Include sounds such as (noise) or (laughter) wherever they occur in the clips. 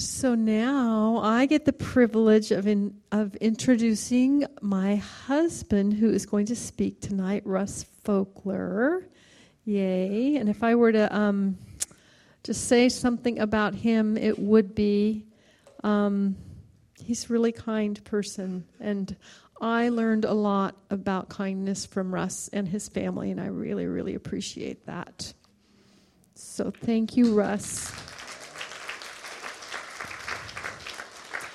So now I get the privilege of in, of introducing my husband, who is going to speak tonight, Russ Fochler. Yay! And if I were to um, just say something about him, it would be um, he's a really kind person, and I learned a lot about kindness from Russ and his family, and I really, really appreciate that. So thank you, Russ.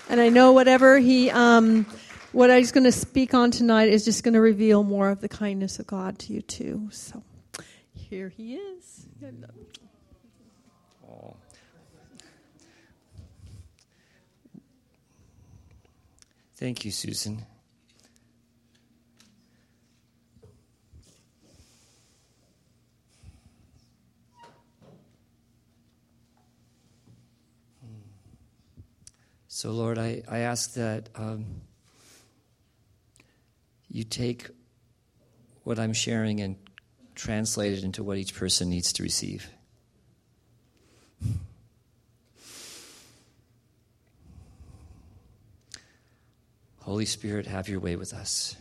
And I know whatever he, um, what he's going to speak on tonight is just going to reveal more of the kindness of God to you too. So here he is. Thank you, Susan. So, Lord, I, I ask that um, you take what I'm sharing and translate it into what each person needs to receive. Holy Spirit, have your way with us.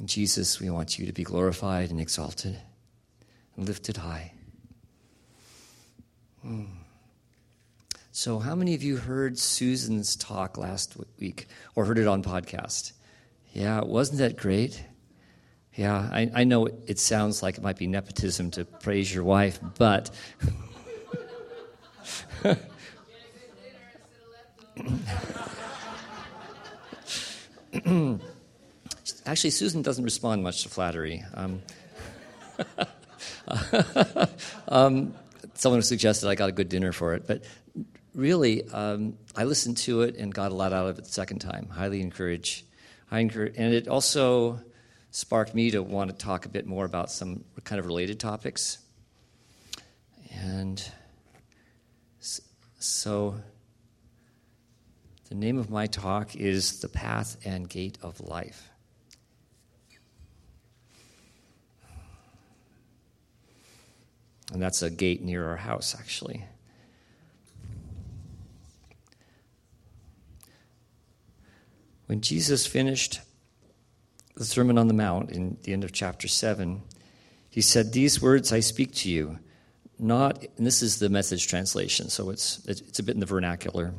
In Jesus, we want you to be glorified and exalted and lifted high. Mm. So, how many of you heard Susan's talk last week or heard it on podcast? Yeah, wasn't that great? Yeah, I, I know it sounds like it might be nepotism to praise your wife, but. (laughs) Actually, Susan doesn't respond much to flattery. Um, (laughs) um, someone suggested I got a good dinner for it, but really, um, I listened to it and got a lot out of it the second time. Highly encourage. I encourage, and it also sparked me to want to talk a bit more about some kind of related topics. And so, the name of my talk is The Path and Gate of Life. And that's a gate near our house, actually. When Jesus finished the Sermon on the Mount in the end of chapter 7, he said, These words I speak to you, not, and this is the message translation, so it's, it's a bit in the vernacular.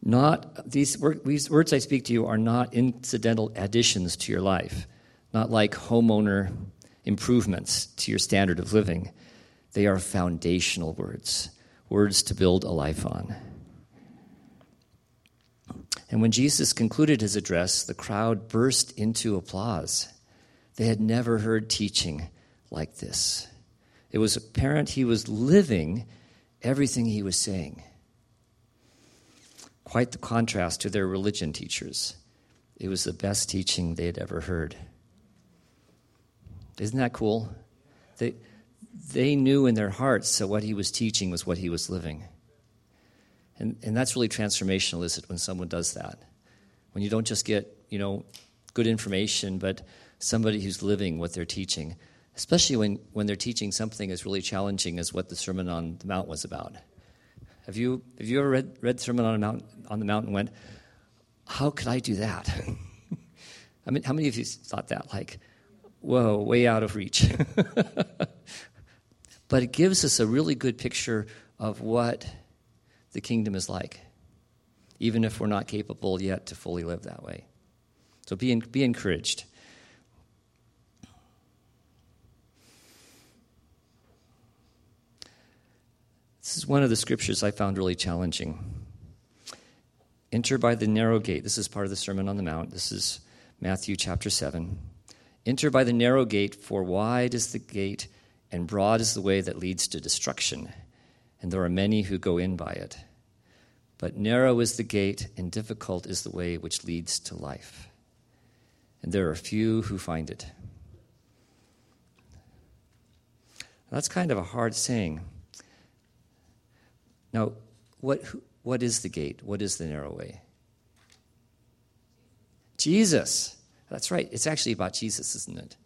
Not, these, these words I speak to you are not incidental additions to your life, not like homeowner improvements to your standard of living. They are foundational words, words to build a life on. And when Jesus concluded his address, the crowd burst into applause. They had never heard teaching like this. It was apparent he was living everything he was saying. Quite the contrast to their religion teachers. It was the best teaching they had ever heard. Isn't that cool? They, they knew in their hearts that what he was teaching was what he was living. And, and that's really transformational, is it, when someone does that? When you don't just get, you know, good information, but somebody who's living what they're teaching, especially when, when they're teaching something as really challenging as what the Sermon on the Mount was about. Have you, have you ever read, read Sermon on, a Mount, on the Mount and went, how could I do that? (laughs) I mean, how many of you thought that? Like, whoa, way out of reach. (laughs) but it gives us a really good picture of what the kingdom is like, even if we're not capable yet to fully live that way. So be, in, be encouraged. This is one of the scriptures I found really challenging. Enter by the narrow gate. This is part of the Sermon on the Mount. This is Matthew chapter 7. Enter by the narrow gate, for wide is the gate and broad is the way that leads to destruction and there are many who go in by it. But narrow is the gate, and difficult is the way which leads to life. And there are few who find it. That's kind of a hard saying. Now, what, what is the gate? What is the narrow way? Jesus. That's right. It's actually about Jesus, isn't it?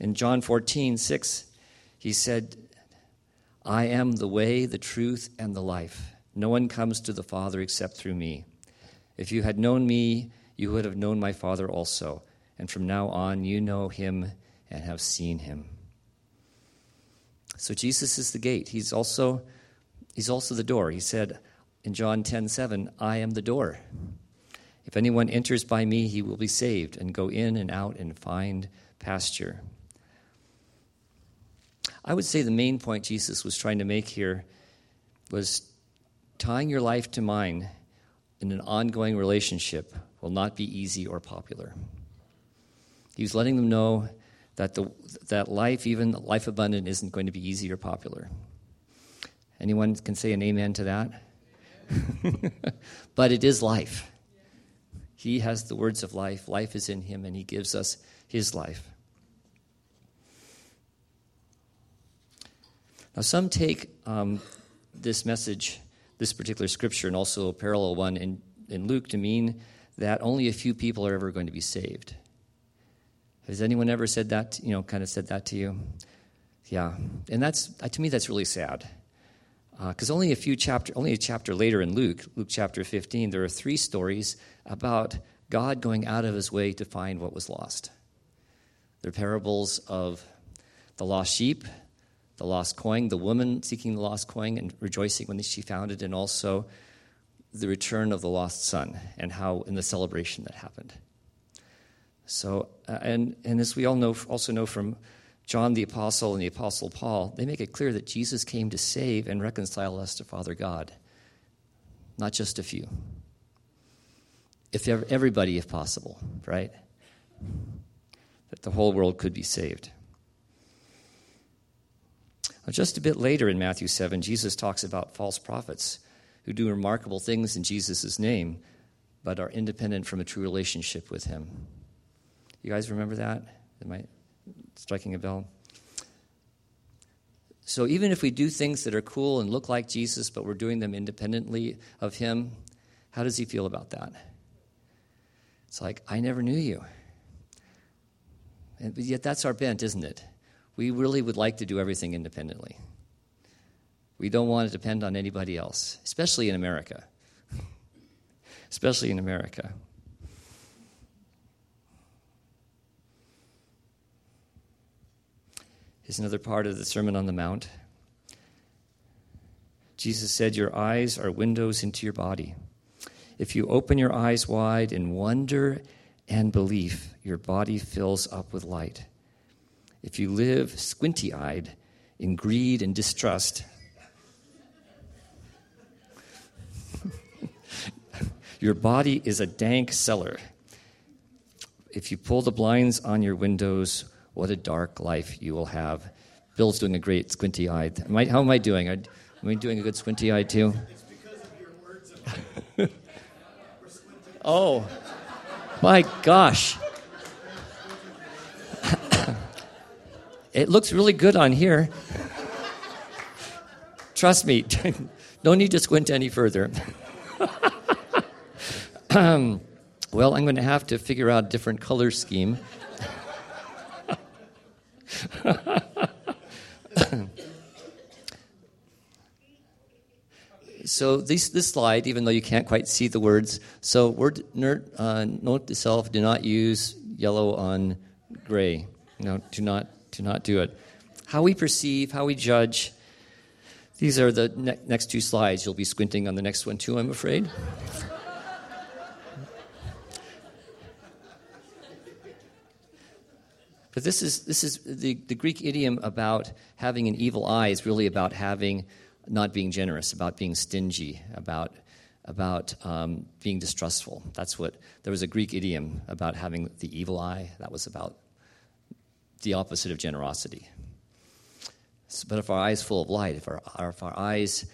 In John 14, 6, he said, I am the way, the truth, and the life. No one comes to the Father except through me. If you had known me, you would have known my Father also. And from now on, you know him and have seen him. So Jesus is the gate. He's also, he's also the door. He said in John 10 7, I am the door. If anyone enters by me, he will be saved and go in and out and find pasture. I would say the main point Jesus was trying to make here was tying your life to mine in an ongoing relationship will not be easy or popular. He was letting them know that, the, that life, even life abundant, isn't going to be easy or popular. Anyone can say an amen to that? (laughs) but it is life. He has the words of life. Life is in him, and he gives us his life. Now, some take um, this message, this particular scripture, and also a parallel one in, in Luke to mean that only a few people are ever going to be saved. Has anyone ever said that, you know, kind of said that to you? Yeah. And that's, to me, that's really sad. Because uh, only a few chapter, only a chapter later in Luke, Luke chapter 15, there are three stories about God going out of his way to find what was lost. They're parables of the lost sheep, the lost coin, the woman seeking the lost coin and rejoicing when she found it, and also the return of the lost son and how in the celebration that happened. So, uh, and, and as we all know, also know from John the Apostle and the Apostle Paul, they make it clear that Jesus came to save and reconcile us to Father God, not just a few. If everybody, if possible, right? That the whole world could be saved. Just a bit later in Matthew 7, Jesus talks about false prophets who do remarkable things in Jesus' name, but are independent from a true relationship with Him. You guys remember that? Am I striking a bell? So even if we do things that are cool and look like Jesus, but we're doing them independently of Him, how does He feel about that? It's like, I never knew you. And, but yet that's our bent, isn't it? We really would like to do everything independently. We don't want to depend on anybody else, especially in America. (laughs) especially in America. Here's another part of the Sermon on the Mount. Jesus said, Your eyes are windows into your body. If you open your eyes wide in wonder and belief, your body fills up with light. If you live squinty eyed in greed and distrust, (laughs) your body is a dank cellar. If you pull the blinds on your windows, what a dark life you will have. Bill's doing a great squinty eyed. How am I doing? Am I doing a good squinty eyed too? (laughs) oh, my gosh. It looks really good on here. Trust me, (laughs) no need to squint any further. (laughs) um, well, I'm going to have to figure out a different color scheme. (laughs) so this, this slide, even though you can't quite see the words, so word uh, note to self: do not use yellow on gray. No, do not to not do it. How we perceive, how we judge. These are the ne- next two slides. You'll be squinting on the next one too, I'm afraid. But this is, this is the, the Greek idiom about having an evil eye is really about having, not being generous, about being stingy, about, about um, being distrustful. That's what, there was a Greek idiom about having the evil eye. That was about the opposite of generosity. But if our eyes full of light, if our, if our eyes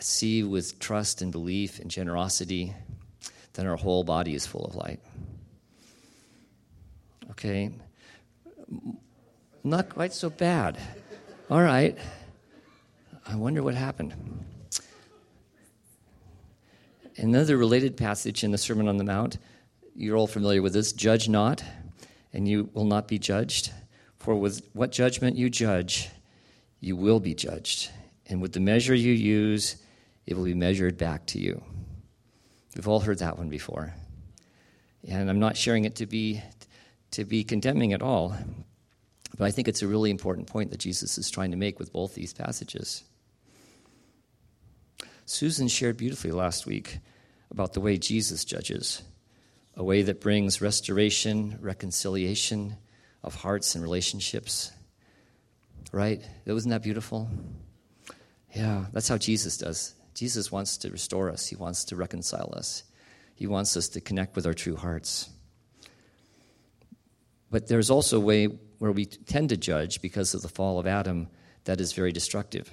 see with trust and belief and generosity, then our whole body is full of light. Okay? Not quite so bad. All right. I wonder what happened. Another related passage in the Sermon on the Mount, you're all familiar with this judge not, and you will not be judged. For with what judgment you judge, you will be judged, And with the measure you use, it will be measured back to you. We've all heard that one before. And I'm not sharing it to be, to be condemning at all, but I think it's a really important point that Jesus is trying to make with both these passages. Susan shared beautifully last week about the way Jesus judges, a way that brings restoration, reconciliation of hearts and relationships. Right? Wasn't that beautiful? Yeah, that's how Jesus does. Jesus wants to restore us, He wants to reconcile us, He wants us to connect with our true hearts. But there's also a way where we tend to judge because of the fall of Adam that is very destructive.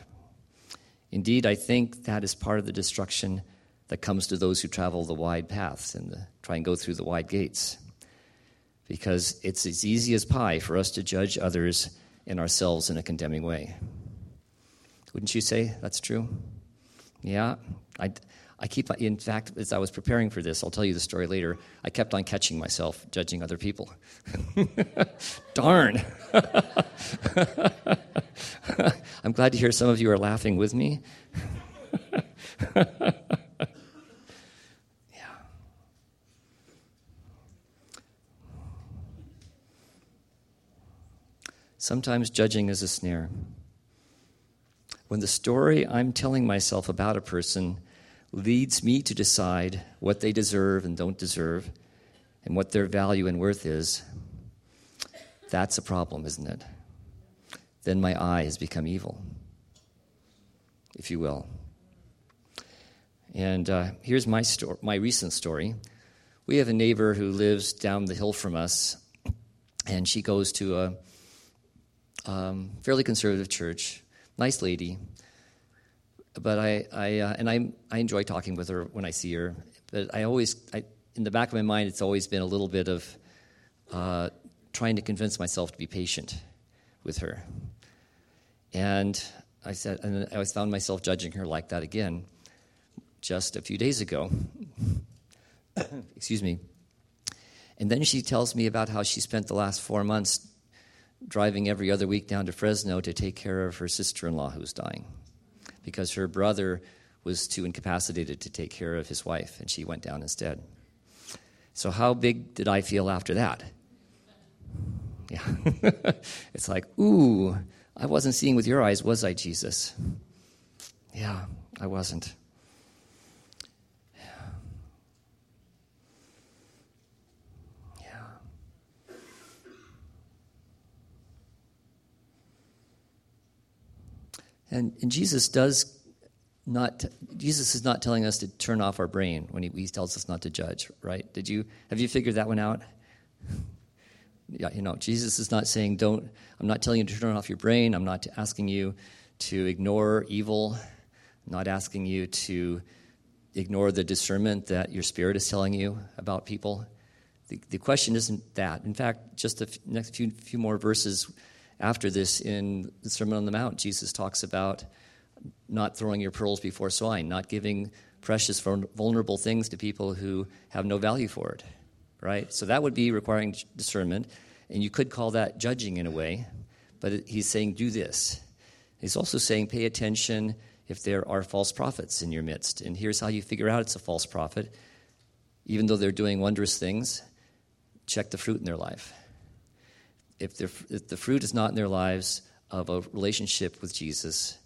Indeed, I think that is part of the destruction that comes to those who travel the wide paths and the, try and go through the wide gates. Because it's as easy as pie for us to judge others and ourselves in a condemning way. Wouldn't you say that's true? Yeah, I, I keep, in fact, as I was preparing for this, I'll tell you the story later, I kept on catching myself judging other people. (laughs) Darn. (laughs) I'm glad to hear some of you are laughing with me. (laughs) Sometimes judging is a snare when the story I'm telling myself about a person leads me to decide what they deserve and don't deserve and what their value and worth is, that's a problem, isn't it? Then my eye has become evil, if you will. And uh, here's my, sto- my recent story. We have a neighbor who lives down the hill from us, and she goes to a um, fairly conservative church nice lady. But I, I uh, and I, I enjoy talking with her when I see her. But I always, I, in the back of my mind, it's always been a little bit of uh, trying to convince myself to be patient with her. And I said, and I always found myself judging her like that again, just a few days ago. (coughs) Excuse me. And then she tells me about how she spent the last four months driving every other week down to Fresno to take care of her sister in law who was dying because her brother was too incapacitated to take care of his wife, and she went down instead. So, how big did I feel after that? (laughs) Yeah. (laughs) it's like, ooh, I wasn't seeing with your eyes, was I, Jesus? Yeah, I wasn't. And, and Jesus does not, Jesus is not telling us to turn off our brain when he, he tells us not to judge, right? Did you, have you figured that one out? (laughs) yeah, you know, Jesus is not saying don't, I'm not telling you to turn off your brain. I'm not asking you to ignore evil. I'm not asking you to ignore the discernment that your spirit is telling you about people. The, the question isn't that. In fact, just the next few, few more verses after this in the Sermon on the Mount, Jesus talks about not throwing your pearls before swine, not giving precious, vulnerable things to people who have no value for it, right? So that would be requiring discernment, and you could call that judging in a way, but he's saying do this. He's also saying pay attention if there are false prophets in your midst, and here's how you figure out it's a false prophet. Even though they're doing wondrous things, check the fruit in their life if, if the fruit is not in their lives of a relationship with Jesus,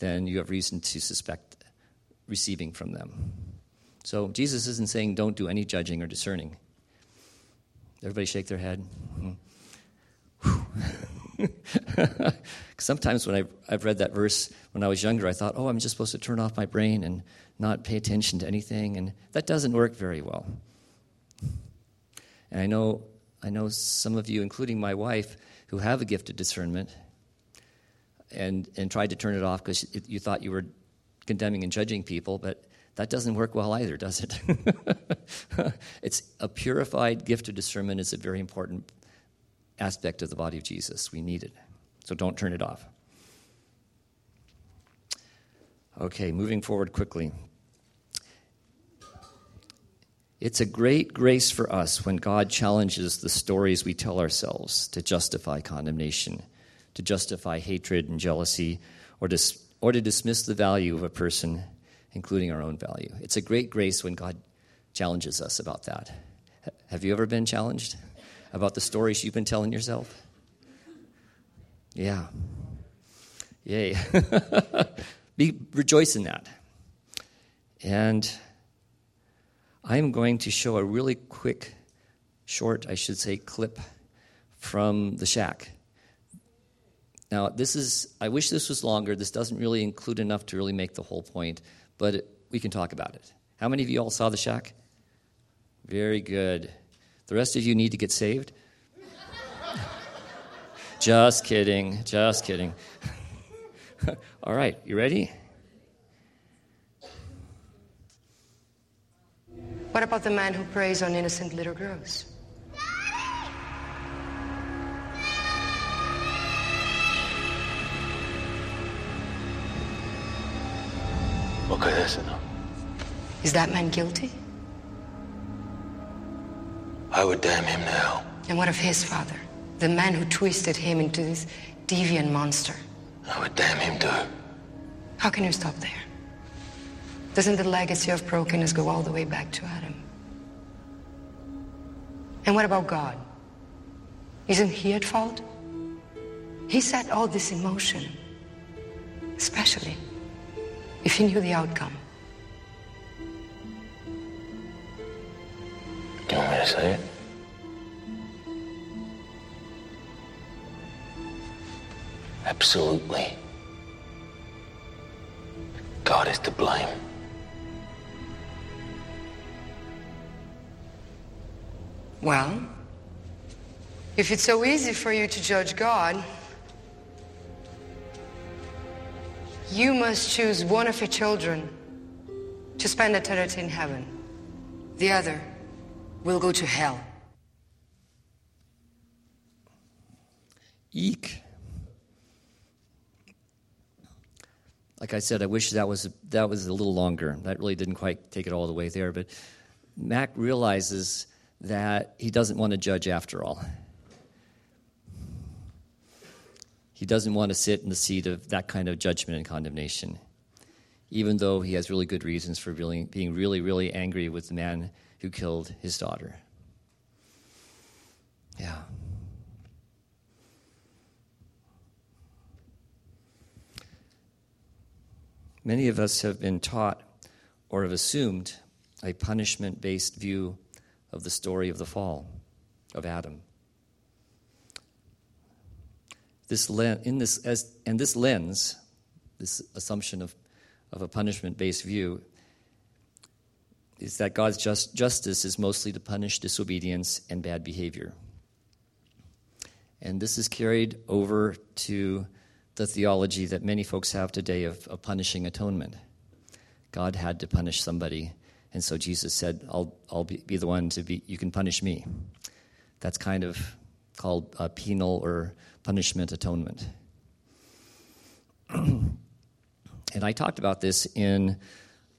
then you have reason to suspect receiving from them. So Jesus isn't saying don't do any judging or discerning. Everybody shake their head. (laughs) Sometimes when I've, I've read that verse when I was younger, I thought, oh, I'm just supposed to turn off my brain and not pay attention to anything. And that doesn't work very well. And I know I know some of you, including my wife, who have a gift of discernment and, and tried to turn it off because you thought you were condemning and judging people, but that doesn't work well either, does it? (laughs) it's a purified gift of discernment is a very important aspect of the body of Jesus. We need it. So don't turn it off. Okay, moving forward quickly. It's a great grace for us when God challenges the stories we tell ourselves to justify condemnation, to justify hatred and jealousy, or to, or to dismiss the value of a person, including our own value. It's a great grace when God challenges us about that. Have you ever been challenged about the stories you've been telling yourself? Yeah. Yay. (laughs) Be rejoice in that. And I'm going to show a really quick, short, I should say, clip from the shack. Now, this is, I wish this was longer. This doesn't really include enough to really make the whole point, but it, we can talk about it. How many of you all saw the shack? Very good. The rest of you need to get saved? (laughs) just kidding, just kidding. (laughs) all right, you ready? What about the man who preys on innocent little girls? Okay, that's enough. Is that man guilty? I would damn him now. And what of his father? The man who twisted him into this deviant monster. I would damn him too. How can you stop there? Doesn't the legacy of brokenness go all the way back to Adam? And what about God? Isn't he at fault? He set all this in motion, especially if he knew the outcome. Do you want me to say it? Absolutely. God is to blame. Well, if it's so easy for you to judge God, you must choose one of your children to spend eternity in heaven. The other will go to hell. Eek. Like I said, I wish that was that was a little longer. That really didn't quite take it all the way there. But Mac realizes that he doesn't want to judge after all. He doesn't want to sit in the seat of that kind of judgment and condemnation, even though he has really good reasons for really, being really, really angry with the man who killed his daughter. Yeah. Many of us have been taught or have assumed a punishment based view of the story of the fall of Adam. This in this, as, and this lens, this assumption of, of a punishment based view, is that God's just, justice is mostly to punish disobedience and bad behavior. And this is carried over to the theology that many folks have today of, of punishing atonement. God had to punish somebody and so Jesus said, I'll, I'll be, be the one to be, you can punish me. That's kind of called penal or punishment atonement. (clears throat) and I talked about this in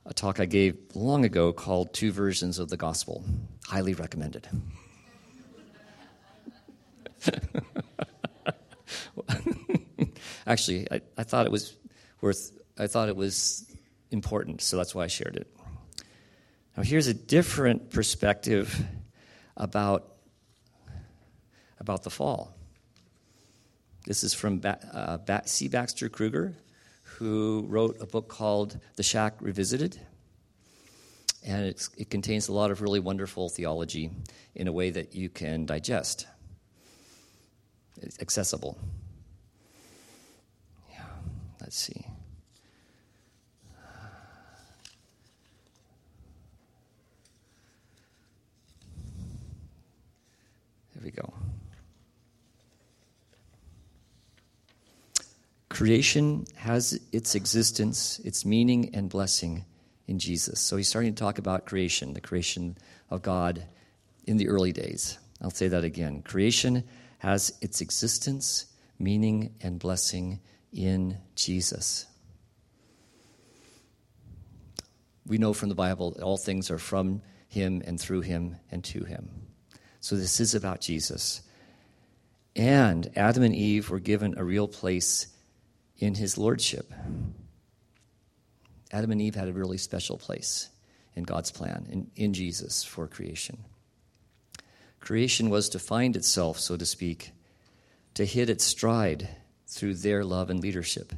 a talk I gave long ago called Two Versions of the Gospel. Highly recommended. (laughs) Actually, I, I thought it was worth, I thought it was important, so that's why I shared it. Now, here's a different perspective about, about the fall. This is from ba- uh, ba- C. Baxter Kruger, who wrote a book called The Shack Revisited. And it contains a lot of really wonderful theology in a way that you can digest. It's accessible. Yeah, let's see. We go. Creation has its existence, its meaning, and blessing in Jesus. So he's starting to talk about creation, the creation of God in the early days. I'll say that again. Creation has its existence, meaning, and blessing in Jesus. We know from the Bible that all things are from him and through him and to him. So this is about Jesus. And Adam and Eve were given a real place in his lordship. Adam and Eve had a really special place in God's plan, in, in Jesus for creation. Creation was to find itself, so to speak, to hit its stride through their love and leadership.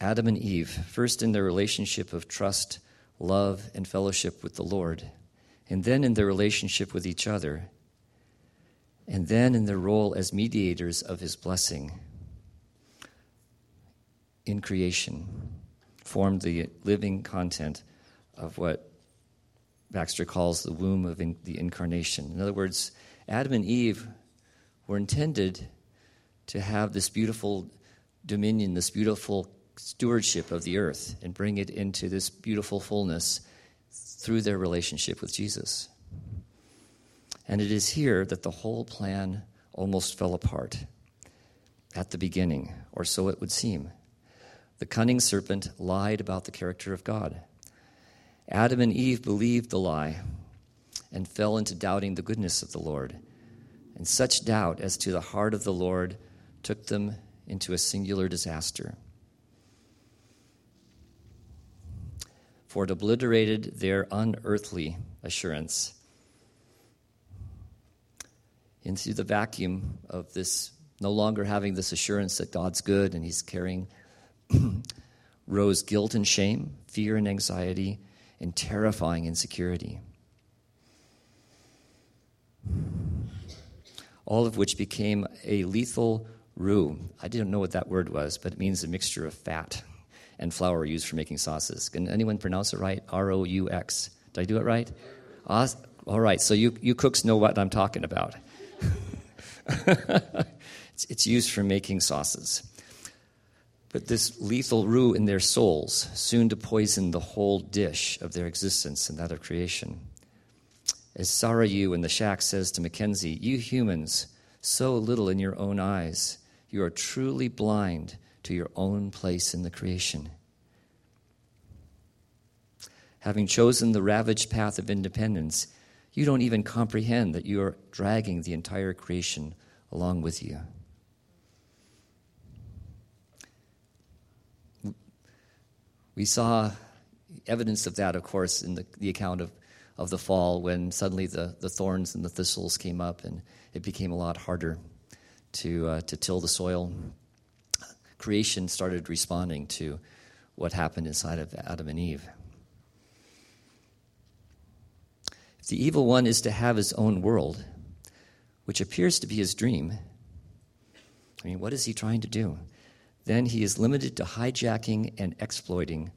Adam and Eve, first in their relationship of trust, love, and fellowship with the Lord, and then in their relationship with each other, and then in their role as mediators of his blessing in creation, formed the living content of what Baxter calls the womb of in, the incarnation. In other words, Adam and Eve were intended to have this beautiful dominion, this beautiful stewardship of the earth, and bring it into this beautiful fullness through their relationship with Jesus. And it is here that the whole plan almost fell apart at the beginning, or so it would seem. The cunning serpent lied about the character of God. Adam and Eve believed the lie and fell into doubting the goodness of the Lord. And such doubt as to the heart of the Lord took them into a singular disaster. For it obliterated their unearthly assurance into the vacuum of this no longer having this assurance that God's good and He's caring (clears throat) rose guilt and shame, fear and anxiety, and terrifying insecurity. All of which became a lethal roux. I didn't know what that word was, but it means a mixture of fat and flour are used for making sauces. Can anyone pronounce it right? R O U X. Did I do it right? All right, so you, you cooks know what I'm talking about. (laughs) it's, it's used for making sauces. But this lethal roux in their souls, soon to poison the whole dish of their existence and that of creation. As Sarayu in the shack says to Mackenzie, You humans, so little in your own eyes, you are truly blind to your own place in the creation. Having chosen the ravaged path of independence, you don't even comprehend that you are dragging the entire creation along with you. We saw evidence of that, of course, in the, the account of, of the fall when suddenly the, the thorns and the thistles came up and it became a lot harder to, uh, to till the soil. Creation started responding to what happened inside of Adam and Eve. If the evil one is to have his own world, which appears to be his dream, I mean, what is he trying to do? Then he is limited to hijacking and exploiting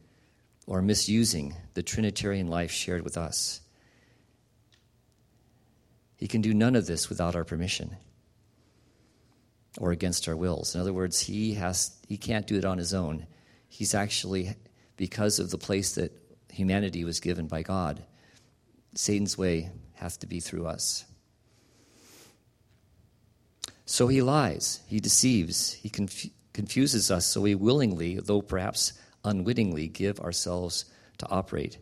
or misusing the Trinitarian life shared with us. He can do none of this without our permission or against our wills. In other words, he, has, he can't do it on his own. He's actually, because of the place that humanity was given by God, Satan's way has to be through us. So he lies, he deceives, he conf- confuses us, so we willingly, though perhaps unwittingly, give ourselves to operate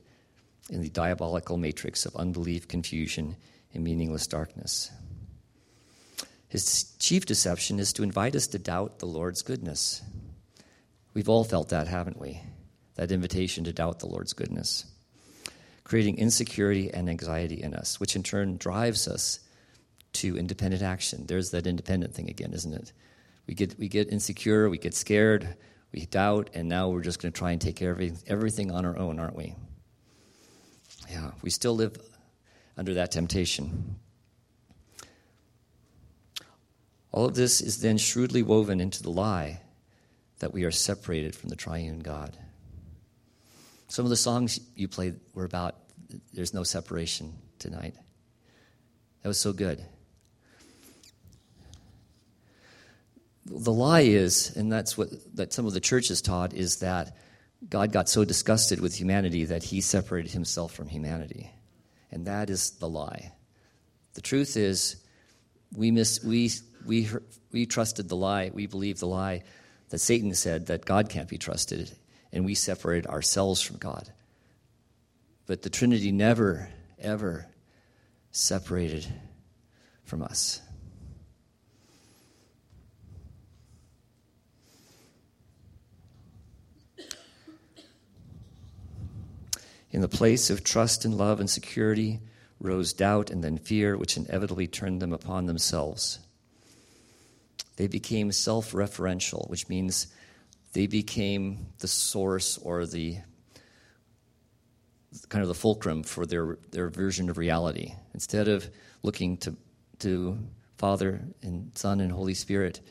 in the diabolical matrix of unbelief, confusion, and meaningless darkness. His chief deception is to invite us to doubt the Lord's goodness. We've all felt that, haven't we? That invitation to doubt the Lord's goodness, creating insecurity and anxiety in us, which in turn drives us to independent action. There's that independent thing again, isn't it? We get, we get insecure, we get scared, we doubt, and now we're just going to try and take care of everything on our own, aren't we? Yeah, we still live under that temptation. All of this is then shrewdly woven into the lie that we are separated from the triune God. Some of the songs you played were about there's no separation tonight. That was so good. The lie is, and that's what that some of the churches taught, is that God got so disgusted with humanity that he separated himself from humanity. And that is the lie. The truth is, we, miss, we we, we trusted the lie, we believed the lie that Satan said that God can't be trusted, and we separated ourselves from God. But the Trinity never, ever separated from us. In the place of trust and love and security rose doubt and then fear, which inevitably turned them upon themselves. They became self referential, which means they became the source or the kind of the fulcrum for their, their version of reality. Instead of looking to, to Father and Son and Holy Spirit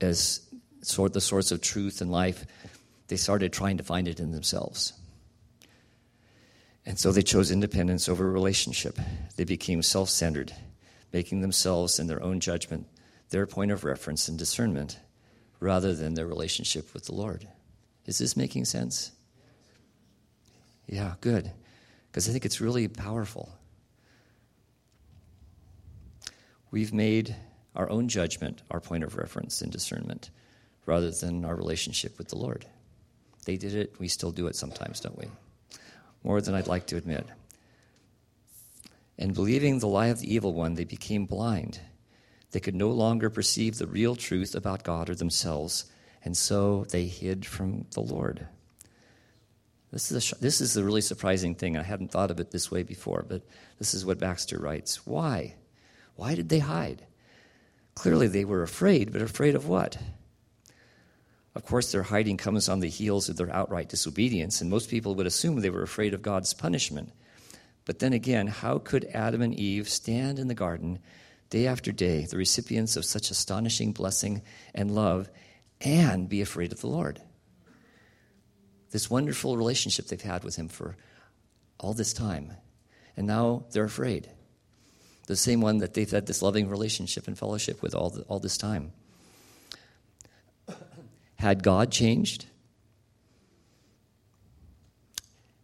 as sort the source of truth and life, they started trying to find it in themselves. And so they chose independence over relationship. They became self centered, making themselves and their own judgment their point of reference and discernment rather than their relationship with the Lord. Is this making sense? Yeah, good. Because I think it's really powerful. We've made our own judgment our point of reference and discernment rather than our relationship with the Lord. They did it, we still do it sometimes, don't we? More than I'd like to admit. And believing the lie of the evil one, they became blind. They could no longer perceive the real truth about God or themselves, and so they hid from the Lord. This is, a, this is a really surprising thing. I hadn't thought of it this way before, but this is what Baxter writes. Why? Why did they hide? Clearly, they were afraid, but afraid of what? Of course, their hiding comes on the heels of their outright disobedience, and most people would assume they were afraid of God's punishment. But then again, how could Adam and Eve stand in the garden day after day, the recipients of such astonishing blessing and love, and be afraid of the Lord? This wonderful relationship they've had with Him for all this time, and now they're afraid. The same one that they've had this loving relationship and fellowship with all, the, all this time. Had God changed?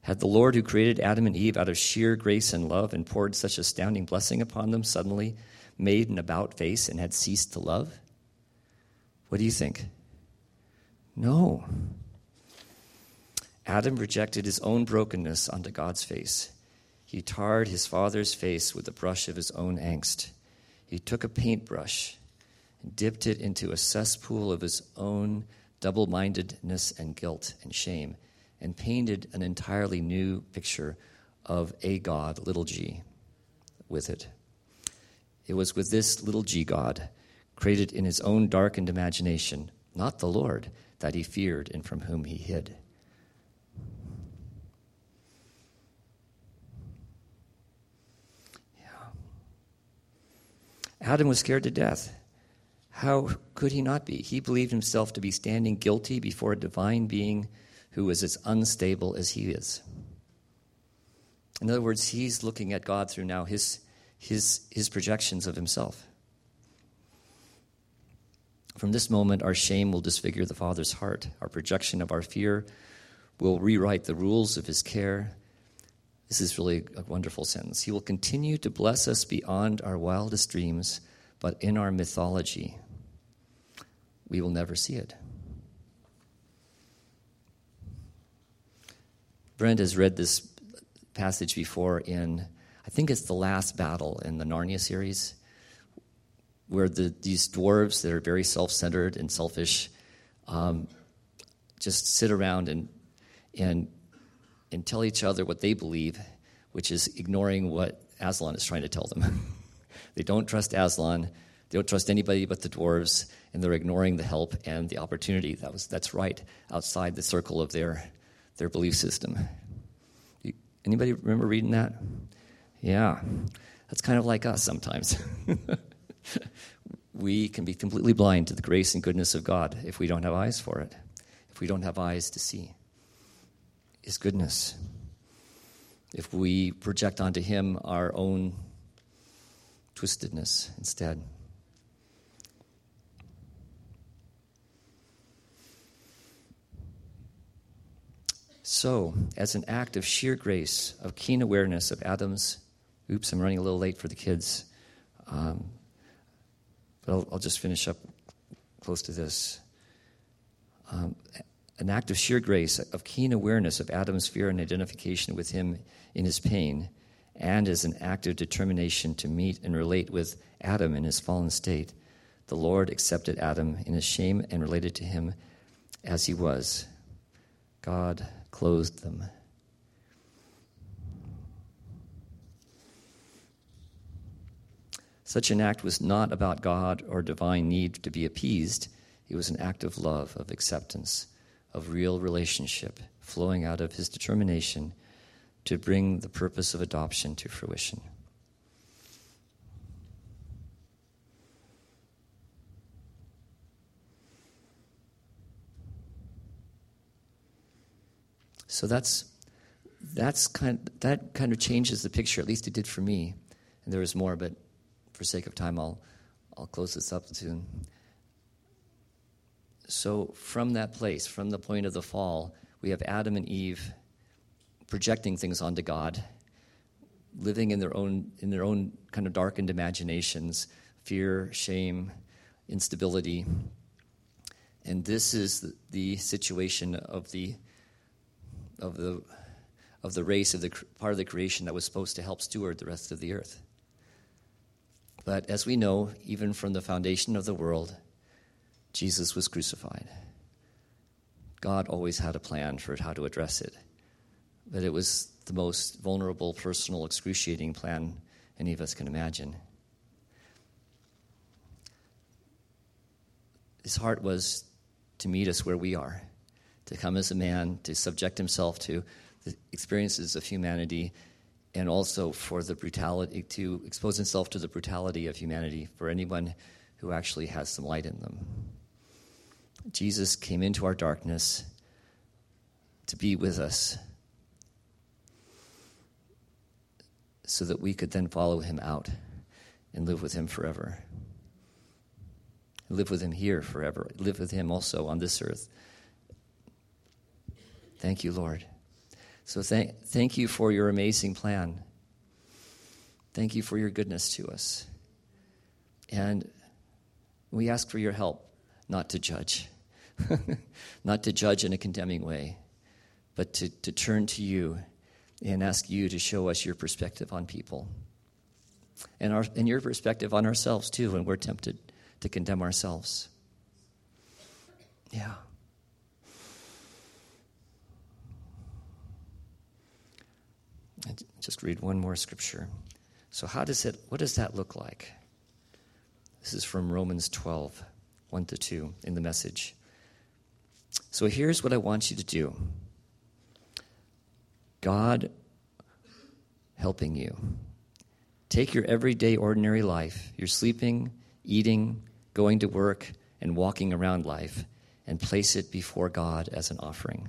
Had the Lord who created Adam and Eve out of sheer grace and love and poured such astounding blessing upon them suddenly made an about face and had ceased to love? What do you think? No. Adam rejected his own brokenness onto God's face. He tarred his father's face with the brush of his own angst. He took a paintbrush and dipped it into a cesspool of his own double mindedness and guilt and shame, and painted an entirely new picture of a God, little g, with it. It was with this little g God, created in his own darkened imagination, not the Lord, that he feared and from whom he hid. Yeah. Adam was scared to death. How could he not be? He believed himself to be standing guilty before a divine being who was as unstable as he is. In other words, he's looking at God through now his, his, his projections of himself. From this moment, our shame will disfigure the Father's heart. Our projection of our fear will rewrite the rules of his care. This is really a wonderful sentence. He will continue to bless us beyond our wildest dreams, but in our mythology, we will never see it. Brent has read this passage before in, I think it's the last battle in the Narnia series, where the, these dwarves that are very self centered and selfish um, just sit around and, and, and tell each other what they believe, which is ignoring what Aslan is trying to tell them. (laughs) they don't trust Aslan, they don't trust anybody but the dwarves, and they're ignoring the help and the opportunity that was that's right outside the circle of their their belief system. Anybody remember reading that? Yeah, that's kind of like us sometimes. (laughs) we can be completely blind to the grace and goodness of God if we don't have eyes for it, if we don't have eyes to see His goodness, if we project onto Him our own twistedness instead. So, as an act of sheer grace, of keen awareness of Adam's, oops, I'm running a little late for the kids, um, but I'll, I'll, just finish up close to this. Um, an act of sheer grace, of keen awareness of Adam's fear and identification with him in his pain, and as an act of determination to meet and relate with Adam in his fallen state, the Lord accepted Adam in his shame and related to him as he was. God clothed them. Such an act was not about God or divine need to be appeased. It was an act of love, of acceptance, of real relationship, flowing out of his determination to bring the purpose of adoption to fruition. So that's that's kind that kind of changes the picture. At least it did for me. And there was more, but for sake of time, I'll I'll close this up soon. So from that place, from the point of the fall, we have Adam and Eve projecting things onto God, living in their own in their own kind of darkened imaginations, fear, shame, instability. And this is the, situation of the of the of the race of the part of the creation that was supposed to help steward the rest of the earth. But as we know, even from the foundation of the world, Jesus was crucified. God always had a plan for how to address it, but it was the most vulnerable, personal, excruciating plan any of us can imagine. His heart was to meet us where we are to come as a man, to subject himself to the experiences of humanity, and also for the brutality, to expose himself to the brutality of humanity for anyone who actually has some light in them. Jesus came into our darkness to be with us so that we could then follow him out and live with him forever. Live with him here forever. Live with him also on this earth Thank you, Lord. So thank, thank you for your amazing plan. Thank you for your goodness to us. And we ask for your help not to judge, (laughs) not to judge in a condemning way, but to, to turn to you and ask you to show us your perspective on people and, our, and your perspective on ourselves, too, when we're tempted to condemn ourselves. Yeah. Just read one more scripture. So, how does it, what does that look like? This is from Romans 12, 1 to 2 in the message. So, here's what I want you to do God helping you. Take your everyday, ordinary life, your sleeping, eating, going to work, and walking around life, and place it before God as an offering.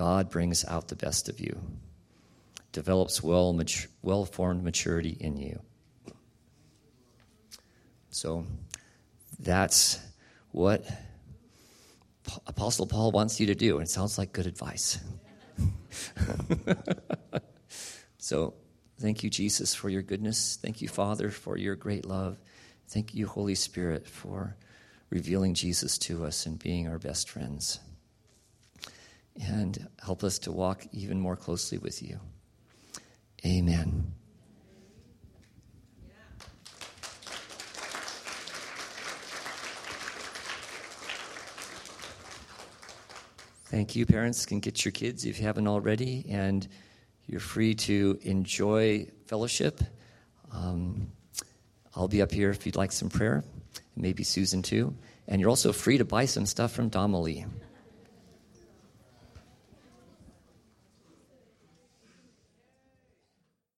God brings out the best of you, develops well, well formed maturity in you. So that's what Apostle Paul wants you to do. And it sounds like good advice. (laughs) so thank you, Jesus, for your goodness. Thank you, Father, for your great love. Thank you, Holy Spirit, for revealing Jesus to us and being our best friends and help us to walk even more closely with you. Amen. Thank you. Parents can get your kids if you haven't already, and you're free to enjoy fellowship. Um, I'll be up here if you'd like some prayer, maybe Susan too. And you're also free to buy some stuff from Donnelly.